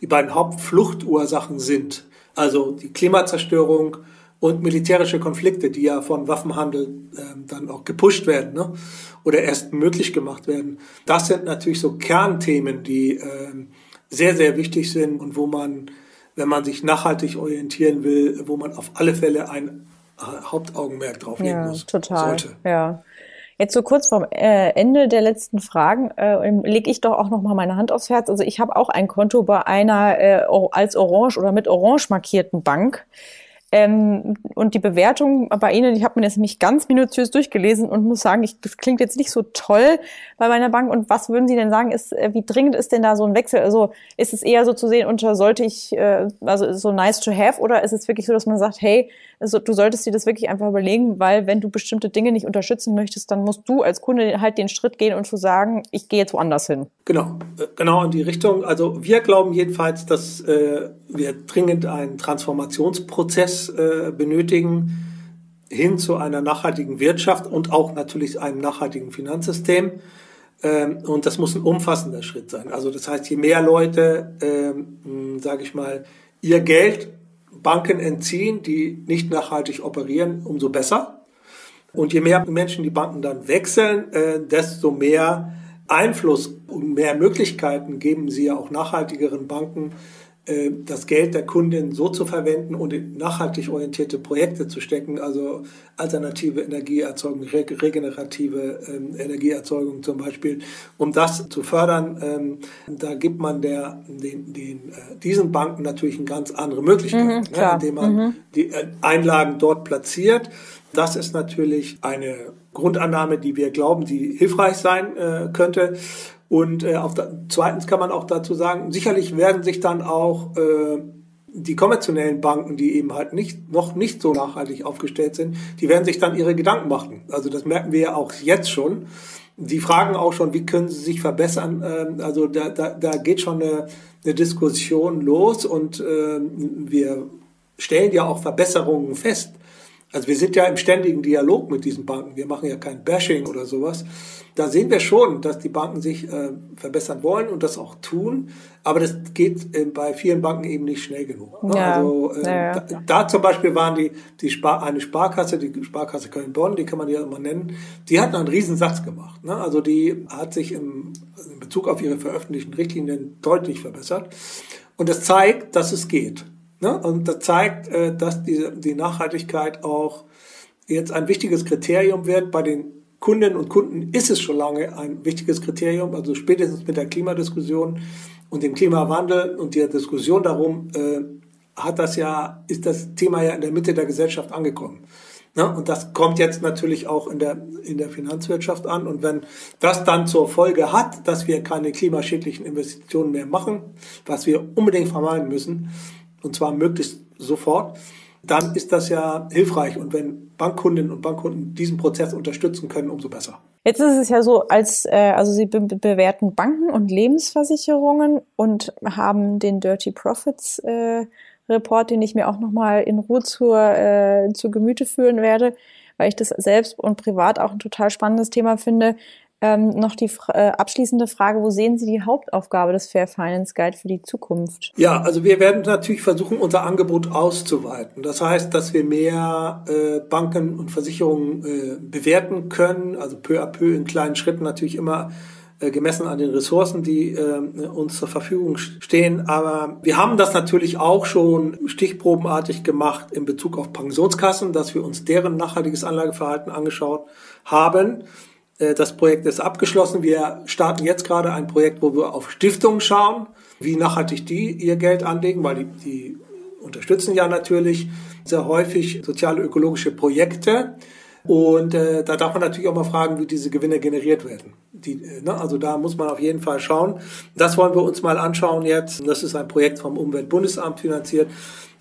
die beiden Hauptfluchtursachen sind, also die Klimazerstörung und militärische Konflikte, die ja von Waffenhandel äh, dann auch gepusht werden ne? oder erst möglich gemacht werden. Das sind natürlich so Kernthemen, die äh, sehr, sehr wichtig sind und wo man, wenn man sich nachhaltig orientieren will, wo man auf alle Fälle ein äh, Hauptaugenmerk drauf legen ja, muss. Total. Sollte. Ja. Jetzt so kurz vorm äh, Ende der letzten Fragen äh, lege ich doch auch noch mal meine Hand aufs Herz. Also ich habe auch ein Konto bei einer äh, als orange oder mit orange markierten Bank. Ähm, und die Bewertung bei Ihnen, ich habe mir das nämlich ganz minutiös durchgelesen und muss sagen, ich, das klingt jetzt nicht so toll bei meiner Bank. Und was würden Sie denn sagen, ist, äh, wie dringend ist denn da so ein Wechsel? Also ist es eher so zu sehen, unter sollte ich, äh, also so nice to have, oder ist es wirklich so, dass man sagt, hey, also du solltest dir das wirklich einfach überlegen, weil wenn du bestimmte Dinge nicht unterstützen möchtest, dann musst du als Kunde halt den Schritt gehen und zu sagen, ich gehe jetzt woanders hin. Genau, äh, genau in die Richtung. Also wir glauben jedenfalls, dass äh, wir dringend einen Transformationsprozess äh, benötigen hin zu einer nachhaltigen Wirtschaft und auch natürlich einem nachhaltigen Finanzsystem. Ähm, und das muss ein umfassender Schritt sein. Also das heißt, je mehr Leute, ähm, sage ich mal, ihr Geld Banken entziehen, die nicht nachhaltig operieren, umso besser. Und je mehr Menschen die Banken dann wechseln, äh, desto mehr Einfluss und mehr Möglichkeiten geben sie ja auch nachhaltigeren Banken, das Geld der Kundin so zu verwenden und in nachhaltig orientierte Projekte zu stecken, also alternative Energieerzeugung, regenerative ähm, Energieerzeugung zum Beispiel, um das zu fördern. Ähm, da gibt man der, den, den, äh, diesen Banken natürlich eine ganz andere Möglichkeit, mhm, ne, indem man mhm. die äh, Einlagen dort platziert. Das ist natürlich eine Grundannahme, die wir glauben, die hilfreich sein äh, könnte. Und äh, auf da, zweitens kann man auch dazu sagen, sicherlich werden sich dann auch äh, die konventionellen Banken, die eben halt nicht, noch nicht so nachhaltig aufgestellt sind, die werden sich dann ihre Gedanken machen. Also das merken wir ja auch jetzt schon. Die fragen auch schon, wie können sie sich verbessern. Ähm, also da, da, da geht schon eine, eine Diskussion los und äh, wir stellen ja auch Verbesserungen fest Also wir sind ja im ständigen Dialog mit diesen Banken. Wir machen ja kein Bashing oder sowas. Da sehen wir schon, dass die Banken sich äh, verbessern wollen und das auch tun. Aber das geht äh, bei vielen Banken eben nicht schnell genug. Ne? Ja. Also äh, ja, ja. Da, da, zum Beispiel waren die, die Spar eine Sparkasse, die Sparkasse Köln-Bonn, die kann man ja immer nennen, die hat einen Riesensatz gemacht. Ne? Also die hat sich im, in Bezug auf ihre veröffentlichten Richtlinien deutlich verbessert. Und das zeigt, dass es geht. Ne? Und das zeigt, äh, dass diese, die Nachhaltigkeit auch jetzt ein wichtiges Kriterium wird. Bei den Kundinnen und Kunden ist es schon lange ein wichtiges Kriterium. Also spätestens mit der Klimadiskussion und dem Klimawandel und der Diskussion darum äh, hat das ja, ist das Thema ja in der Mitte der Gesellschaft angekommen. Ne? Und das kommt jetzt natürlich auch in der, in der Finanzwirtschaft an. Und wenn das dann zur Folge hat, dass wir keine klimaschädlichen Investitionen mehr machen, was wir unbedingt vermeiden müssen, und zwar möglichst sofort, dann ist das ja hilfreich. Und wenn Bankkundinnen und Bankkunden diesen Prozess unterstützen können, umso besser. Jetzt ist es ja so, als äh, also Sie be bewerten Banken und Lebensversicherungen und haben den Dirty Profits äh, Report, den ich mir auch nochmal in Ruhe zur, äh, zu Gemüte führen werde, weil ich das selbst und privat auch ein total spannendes Thema finde. Ähm, noch die äh, abschließende Frage, wo sehen Sie die Hauptaufgabe des Fair Finance Guide für die Zukunft? Ja, also wir werden natürlich versuchen, unser Angebot auszuweiten. Das heißt, dass wir mehr äh, Banken und Versicherungen äh, bewerten können, also peu à peu in kleinen Schritten natürlich immer äh, gemessen an den Ressourcen, die äh, uns zur Verfügung stehen. Aber wir haben das natürlich auch schon stichprobenartig gemacht in Bezug auf Pensionskassen, dass wir uns deren nachhaltiges Anlageverhalten angeschaut haben. Äh, das Projekt ist abgeschlossen. Wir starten jetzt gerade ein Projekt, wo wir auf Stiftungen schauen, wie nachhaltig die ihr Geld anlegen, weil die, die unterstützen ja natürlich sehr häufig soziale ökologische Projekte. Und äh, da darf man natürlich auch mal fragen, wie diese Gewinne generiert werden. Die, äh, ne, also da muss man auf jeden Fall schauen. Das wollen wir uns mal anschauen jetzt. Das ist ein Projekt vom Umweltbundesamt finanziert.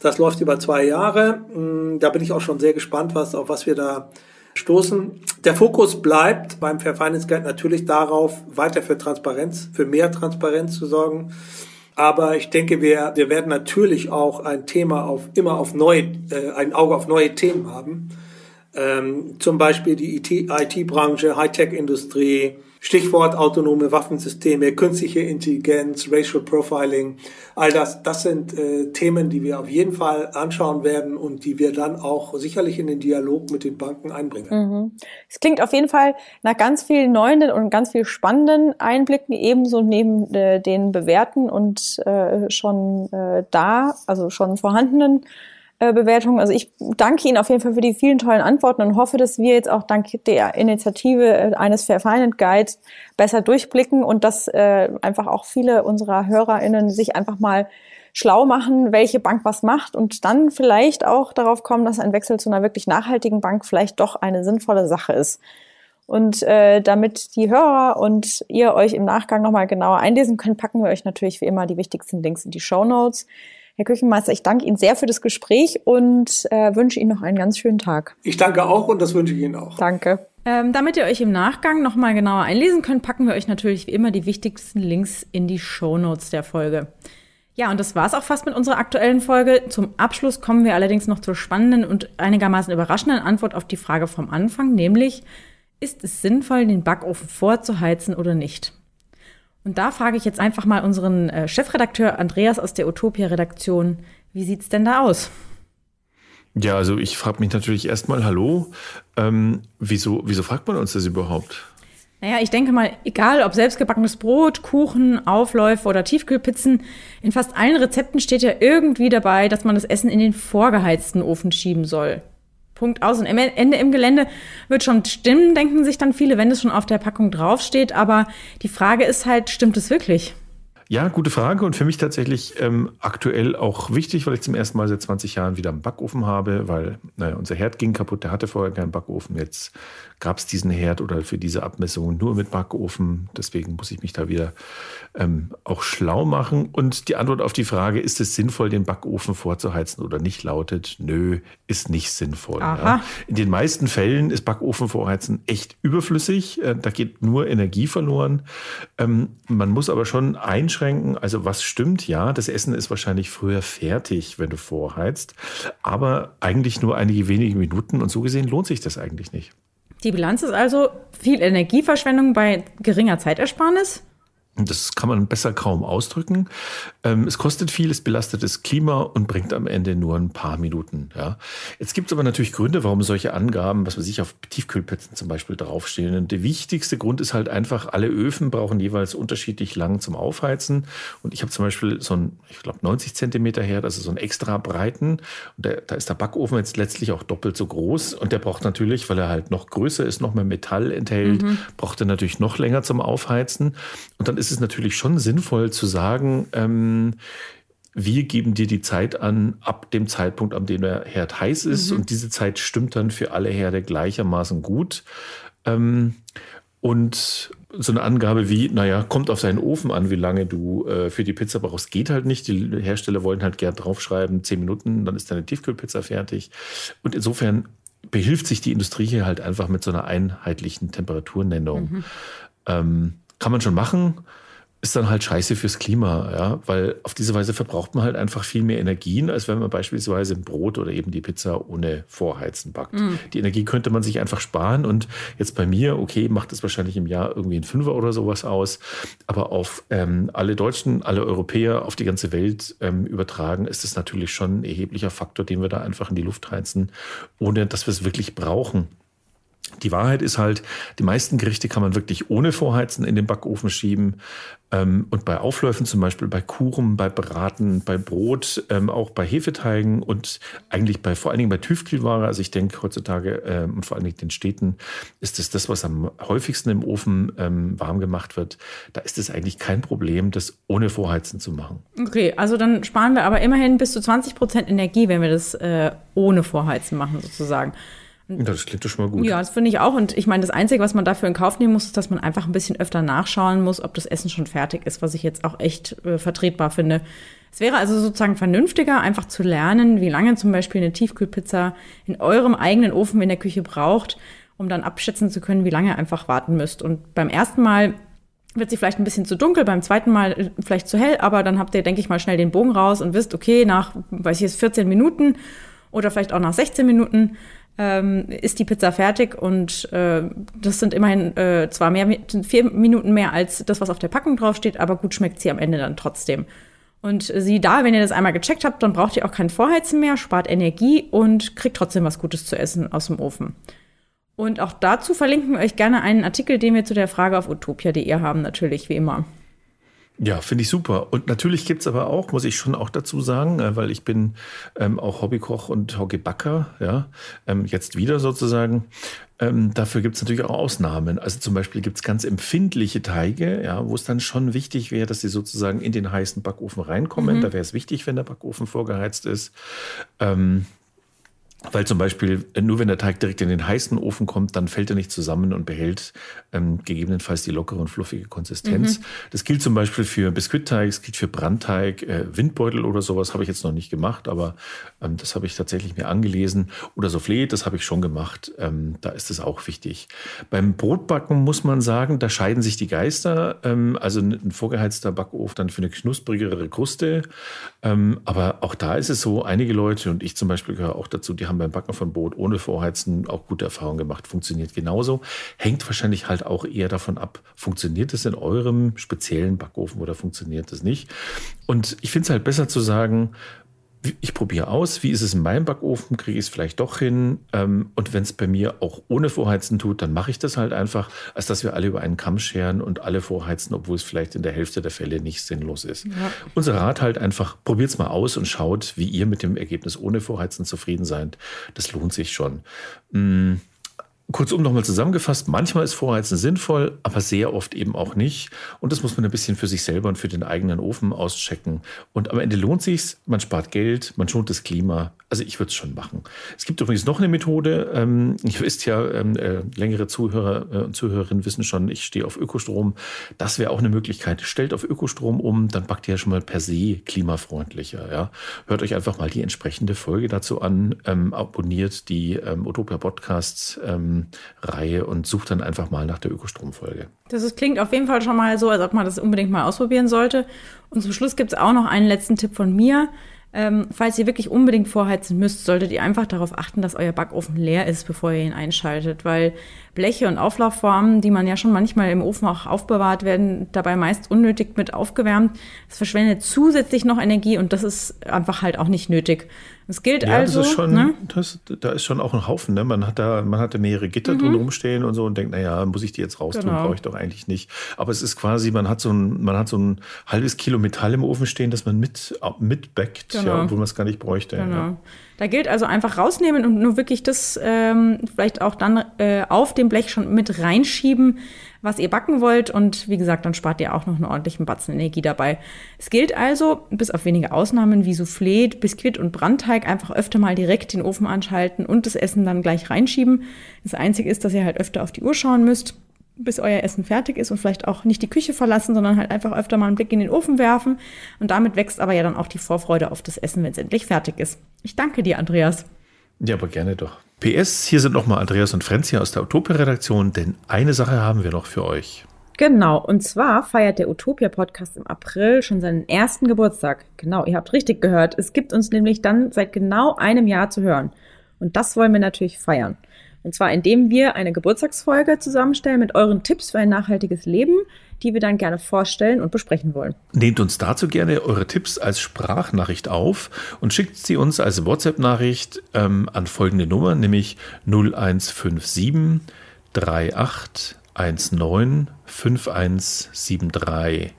Das läuft über zwei Jahre. Mm, da bin ich auch schon sehr gespannt, was, auf was wir da stoßen. Der Fokus bleibt beim Fair Finance Guide natürlich darauf, weiter für Transparenz, für mehr Transparenz zu sorgen. Aber ich denke, wir, wir werden natürlich auch ein Thema auf, immer auf neue, äh, ein Auge auf neue Themen haben. Ähm, zum Beispiel die IT-Branche, Hightech-Industrie, Stichwort autonome Waffensysteme, künstliche Intelligenz, Racial Profiling, all das, das sind äh, Themen, die wir auf jeden Fall anschauen werden und die wir dann auch sicherlich in den Dialog mit den Banken einbringen. Mhm. Es klingt auf jeden Fall nach ganz vielen neuen und ganz viel spannenden Einblicken, ebenso neben äh, den bewährten und äh, schon äh, da, also schon vorhandenen äh, Bewertungen. Also ich danke Ihnen auf jeden Fall für die vielen tollen Antworten und hoffe, dass wir jetzt auch dank der Initiative äh, eines Fair Finance Guides besser durchblicken und dass äh, einfach auch viele unserer HörerInnen sich einfach mal schlau machen, welche Bank was macht und dann vielleicht auch darauf kommen, dass ein Wechsel zu einer wirklich nachhaltigen Bank vielleicht doch eine sinnvolle Sache ist. Und äh, damit die Hörer und ihr euch im Nachgang nochmal genauer einlesen könnt, packen wir euch natürlich wie immer die wichtigsten Links in die Show Notes. Herr Küchenmeister, ich danke Ihnen sehr für das Gespräch und äh, wünsche Ihnen noch einen ganz schönen Tag. Ich danke auch und das wünsche ich Ihnen auch. Danke. Ähm, damit ihr euch im Nachgang nochmal genauer einlesen könnt, packen wir euch natürlich wie immer die wichtigsten Links in die Show Notes der Folge. Ja, und das war's auch fast mit unserer aktuellen Folge. Zum Abschluss kommen wir allerdings noch zur spannenden und einigermaßen überraschenden Antwort auf die Frage vom Anfang, nämlich, ist es sinnvoll, den Backofen vorzuheizen oder nicht? Und da frage ich jetzt einfach mal unseren äh, Chefredakteur Andreas aus der Utopia-Redaktion, wie sieht's denn da aus? Ja, also ich frage mich natürlich erstmal, hallo, ähm, wieso, wieso fragt man uns das überhaupt? Naja, ich denke mal, egal ob selbstgebackenes Brot, Kuchen, Aufläufe oder Tiefkühlpizzen, in fast allen Rezepten steht ja irgendwie dabei, dass man das Essen in den vorgeheizten Ofen schieben soll. Punkt aus. Und Ende im Gelände wird schon stimmen, denken sich dann viele, wenn es schon auf der Packung draufsteht. Aber die Frage ist halt, stimmt es wirklich? Ja, gute Frage und für mich tatsächlich ähm, aktuell auch wichtig, weil ich zum ersten Mal seit 20 Jahren wieder einen Backofen habe, weil naja, unser Herd ging kaputt, der hatte vorher keinen Backofen. Jetzt gab es diesen Herd oder für diese Abmessungen nur mit Backofen. Deswegen muss ich mich da wieder ähm, auch schlau machen. Und die Antwort auf die Frage, ist es sinnvoll, den Backofen vorzuheizen oder nicht, lautet, nö, ist nicht sinnvoll. Ja. In den meisten Fällen ist Backofen vorheizen echt überflüssig. Äh, da geht nur Energie verloren. Ähm, man muss aber schon einschränken, einschränken. Also was stimmt, ja, das Essen ist wahrscheinlich früher fertig, wenn du vorheizt, aber eigentlich nur einige wenige Minuten und so gesehen lohnt sich das eigentlich nicht. Die Bilanz ist also viel Energieverschwendung bei geringer Zeitersparnis das kann man besser kaum ausdrücken. Ähm, es kostet viel, es belastet das Klima und bringt am Ende nur ein paar Minuten. Ja. Jetzt gibt es aber natürlich Gründe, warum solche Angaben, was weiß ich, auf Tiefkühlplätzen zum Beispiel draufstehen. Und der wichtigste Grund ist halt einfach, alle Öfen brauchen jeweils unterschiedlich lang zum Aufheizen. Und ich habe zum Beispiel so ein, ich glaube, 90 Zentimeter Herd, also so einen extra breiten. Und der, da ist der Backofen jetzt letztlich auch doppelt so groß. Und der braucht natürlich, weil er halt noch größer ist, noch mehr Metall enthält, mhm. braucht er natürlich noch länger zum Aufheizen. Und dann ist ist es natürlich schon sinnvoll zu sagen, ähm, wir geben dir die Zeit an ab dem Zeitpunkt, an dem der Herd heiß ist. Mhm. Und diese Zeit stimmt dann für alle Herde gleichermaßen gut. Ähm, und so eine Angabe wie, naja, kommt auf seinen Ofen an, wie lange du äh, für die Pizza brauchst, geht halt nicht. Die Hersteller wollen halt gern draufschreiben, zehn Minuten, dann ist deine Tiefkühlpizza fertig. Und insofern behilft sich die Industrie hier halt einfach mit so einer einheitlichen Temperaturnennung. Mhm. Ähm, kann man schon machen ist dann halt scheiße fürs Klima, ja, weil auf diese Weise verbraucht man halt einfach viel mehr Energien, als wenn man beispielsweise ein Brot oder eben die Pizza ohne Vorheizen backt. Mm. Die Energie könnte man sich einfach sparen und jetzt bei mir, okay, macht es wahrscheinlich im Jahr irgendwie ein Fünfer oder sowas aus, aber auf ähm, alle Deutschen, alle Europäer, auf die ganze Welt ähm, übertragen, ist es natürlich schon ein erheblicher Faktor, den wir da einfach in die Luft heizen, ohne dass wir es wirklich brauchen. Die Wahrheit ist halt, die meisten Gerichte kann man wirklich ohne Vorheizen in den Backofen schieben. Ähm, und bei Aufläufen zum Beispiel, bei Kuchen, bei Braten, bei Brot, ähm, auch bei Hefeteigen und eigentlich bei vor allen Dingen bei Tiefkühlware, also ich denke heutzutage ähm, und vor allen Dingen den Städten, ist es das, was am häufigsten im Ofen warm gemacht wird. Da ist es eigentlich kein Problem, das ohne Vorheizen zu machen. Okay, also dann sparen wir aber immerhin bis zu 20 Prozent Energie, wenn wir das äh, ohne Vorheizen machen sozusagen. Das klingt doch schon mal gut. Ja, das finde ich auch. Und ich meine, das Einzige, was man dafür in Kauf nehmen muss, ist, dass man einfach ein bisschen öfter nachschauen muss, ob das Essen schon fertig ist, was ich jetzt auch echt äh, vertretbar finde. Es wäre also sozusagen vernünftiger, einfach zu lernen, wie lange zum Beispiel eine Tiefkühlpizza in eurem eigenen Ofen in der Küche braucht, um dann abschätzen zu können, wie lange ihr einfach warten müsst. Und beim ersten Mal wird sie vielleicht ein bisschen zu dunkel, beim zweiten Mal äh, vielleicht zu hell, aber dann habt ihr, denke ich mal, schnell den Bogen raus und wisst, okay, nach, weiß ich jetzt, 14 Minuten oder vielleicht auch nach 16 Minuten ähm, ist die Pizza fertig und äh, das sind immerhin äh, zwar mehr, vier Minuten mehr als das, was auf der Packung draufsteht, aber gut schmeckt sie am Ende dann trotzdem. Und sie da, wenn ihr das einmal gecheckt habt, dann braucht ihr auch kein Vorheizen mehr, spart Energie und kriegt trotzdem was Gutes zu essen aus dem Ofen. Und auch dazu verlinken wir euch gerne einen Artikel, den wir zu der Frage auf utopia.de haben, natürlich, wie immer. Ja, finde ich super. Und natürlich gibt's aber auch, muss ich schon auch dazu sagen, äh, weil ich bin ähm, auch Hobbykoch und Hobbybacker, ja, ähm, jetzt wieder sozusagen. Ähm, dafür gibt's natürlich auch Ausnahmen. Also zum Beispiel gibt's ganz empfindliche Teige, ja, wo es dann schon wichtig wäre, dass sie sozusagen in den heißen Backofen reinkommen. Mhm. Da wäre es wichtig, wenn der Backofen vorgeheizt ist. Ähm, weil zum Beispiel, äh, nur wenn der Teig direkt in den heißen Ofen kommt, dann fällt er nicht zusammen und behält ähm, gegebenenfalls die lockere und fluffige Konsistenz. Mhm. Das gilt zum Beispiel für Biskuitteig, es gilt für Brandteig, äh, Windbeutel oder sowas habe ich jetzt noch nicht gemacht, aber ähm, das habe ich tatsächlich mir angelesen. Oder Soufflé, das habe ich schon gemacht. Ähm, da ist es auch wichtig. Beim Brotbacken muss man sagen, da scheiden sich die Geister. Ähm, also ein vorgeheizter Backofen dann für eine knusprigere Kruste. Ähm, aber auch da ist es so, einige Leute und ich zum Beispiel gehöre auch dazu, die haben beim Backen von Brot ohne Vorheizen auch gute Erfahrungen gemacht. Funktioniert genauso. Hängt wahrscheinlich halt auch eher davon ab, funktioniert es in eurem speziellen Backofen oder funktioniert es nicht. Und ich finde es halt besser zu sagen, ich probiere aus, wie ist es in meinem Backofen, kriege ich es vielleicht doch hin. Ähm, und wenn es bei mir auch ohne Vorheizen tut, dann mache ich das halt einfach, als dass wir alle über einen Kamm scheren und alle vorheizen, obwohl es vielleicht in der Hälfte der Fälle nicht sinnlos ist. Ja. Unser Rat halt einfach, probiert es mal aus und schaut, wie ihr mit dem Ergebnis ohne Vorheizen zufrieden seid. Das lohnt sich schon. Mmh. Kurzum nochmal zusammengefasst, manchmal ist Vorheizen sinnvoll, aber sehr oft eben auch nicht. Und das muss man ein bisschen für sich selber und für den eigenen Ofen auschecken. Und am Ende lohnt sich's, man spart Geld, man schont das Klima. Also ich würde es schon machen. Es gibt übrigens noch eine Methode. Ähm, ihr wisst ja, ähm, äh, längere Zuhörer äh, und Zuhörerinnen wissen schon, ich stehe auf Ökostrom. Das wäre auch eine Möglichkeit. Stellt auf Ökostrom um, dann backt ihr ja schon mal per se klimafreundlicher. Ja? Hört euch einfach mal die entsprechende Folge dazu an, ähm, abonniert die ähm, Utopia Podcasts. Ähm, Reihe und sucht dann einfach mal nach der Ökostromfolge. Das ist, klingt auf jeden Fall schon mal so, als ob man das unbedingt mal ausprobieren sollte. Und zum Schluss gibt es auch noch einen letzten Tipp von mir. Ähm, falls ihr wirklich unbedingt vorheizen müsst, solltet ihr einfach darauf achten, dass euer Backofen leer ist, bevor ihr ihn einschaltet, weil Bleche und Auflaufformen, die man ja schon manchmal im Ofen auch aufbewahrt, werden dabei meist unnötig mit aufgewärmt. Es verschwendet zusätzlich noch Energie und das ist einfach halt auch nicht nötig. Es gilt ja, also. Das ist schon, ne? das, da ist schon auch ein Haufen. Ne? Man hat da, man hatte mehrere Gitter mhm. drumherum stehen und so und denkt, naja, muss ich die jetzt raustun? Genau. Brauche ich doch eigentlich nicht. Aber es ist quasi, man hat so ein, man hat so ein halbes Kilo Metall im Ofen stehen, das man mit, mitbackt, genau. ja, obwohl man es gar nicht bräuchte. Genau. Ja. Da gilt also einfach rausnehmen und nur wirklich das ähm, vielleicht auch dann äh, auf dem Blech schon mit reinschieben was ihr backen wollt. Und wie gesagt, dann spart ihr auch noch einen ordentlichen Batzen Energie dabei. Es gilt also, bis auf wenige Ausnahmen wie Soufflé, Biskuit und Brandteig, einfach öfter mal direkt den Ofen anschalten und das Essen dann gleich reinschieben. Das Einzige ist, dass ihr halt öfter auf die Uhr schauen müsst bis euer Essen fertig ist und vielleicht auch nicht die Küche verlassen, sondern halt einfach öfter mal einen Blick in den Ofen werfen. Und damit wächst aber ja dann auch die Vorfreude auf das Essen, wenn es endlich fertig ist. Ich danke dir, Andreas. Ja, aber gerne doch. PS, hier sind nochmal Andreas und Frenz hier aus der Utopia-Redaktion, denn eine Sache haben wir noch für euch. Genau, und zwar feiert der Utopia-Podcast im April schon seinen ersten Geburtstag. Genau, ihr habt richtig gehört. Es gibt uns nämlich dann seit genau einem Jahr zu hören. Und das wollen wir natürlich feiern. Und zwar indem wir eine Geburtstagsfolge zusammenstellen mit euren Tipps für ein nachhaltiges Leben, die wir dann gerne vorstellen und besprechen wollen. Nehmt uns dazu gerne eure Tipps als Sprachnachricht auf und schickt sie uns als WhatsApp-Nachricht ähm, an folgende Nummer, nämlich 0157 38 195173.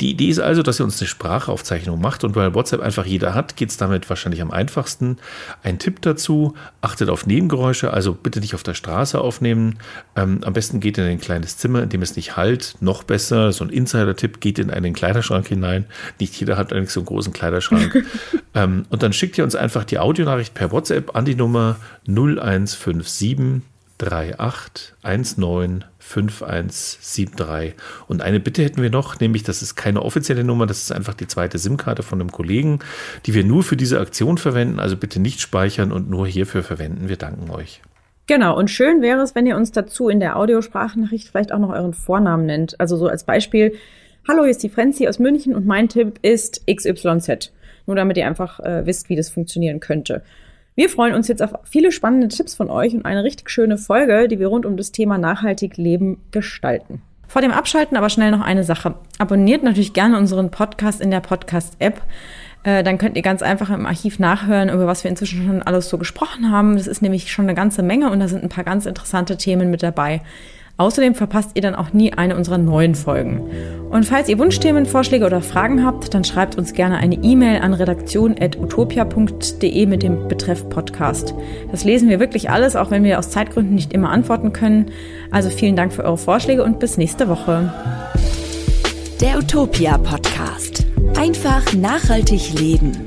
Die Idee ist also, dass ihr uns eine Sprachaufzeichnung macht und weil WhatsApp einfach jeder hat, geht es damit wahrscheinlich am einfachsten. Ein Tipp dazu, achtet auf Nebengeräusche, also bitte nicht auf der Straße aufnehmen. Ähm, am besten geht in ein kleines Zimmer, in dem es nicht halt. Noch besser, so ein Insider-Tipp, geht in einen Kleiderschrank hinein. Nicht jeder hat eigentlich so einen großen Kleiderschrank. ähm, und dann schickt ihr uns einfach die Audionachricht per WhatsApp an die Nummer 0157 38195173. Und eine Bitte hätten wir noch, nämlich das ist keine offizielle Nummer, das ist einfach die zweite SIM-Karte von einem Kollegen, die wir nur für diese Aktion verwenden. Also bitte nicht speichern und nur hierfür verwenden. Wir danken euch. Genau, und schön wäre es, wenn ihr uns dazu in der Audiosprachnachricht vielleicht auch noch euren Vornamen nennt. Also so als Beispiel, hallo, hier ist die Frenzi aus München und mein Tipp ist XYZ. Nur damit ihr einfach äh, wisst, wie das funktionieren könnte. Wir freuen uns jetzt auf viele spannende Tipps von euch und eine richtig schöne Folge, die wir rund um das Thema nachhaltig Leben gestalten. Vor dem Abschalten aber schnell noch eine Sache. Abonniert natürlich gerne unseren Podcast in der Podcast-App. Äh, dann könnt ihr ganz einfach im Archiv nachhören, über was wir inzwischen schon alles so gesprochen haben. Das ist nämlich schon eine ganze Menge und da sind ein paar ganz interessante Themen mit dabei. Außerdem verpasst ihr dann auch nie eine unserer neuen Folgen. Und falls ihr Wunschthemen, Vorschläge oder Fragen habt, dann schreibt uns gerne eine E-Mail an redaktion.utopia.de mit dem Betreff Podcast. Das lesen wir wirklich alles, auch wenn wir aus Zeitgründen nicht immer antworten können. Also vielen Dank für eure Vorschläge und bis nächste Woche. Der Utopia Podcast. Einfach nachhaltig leben.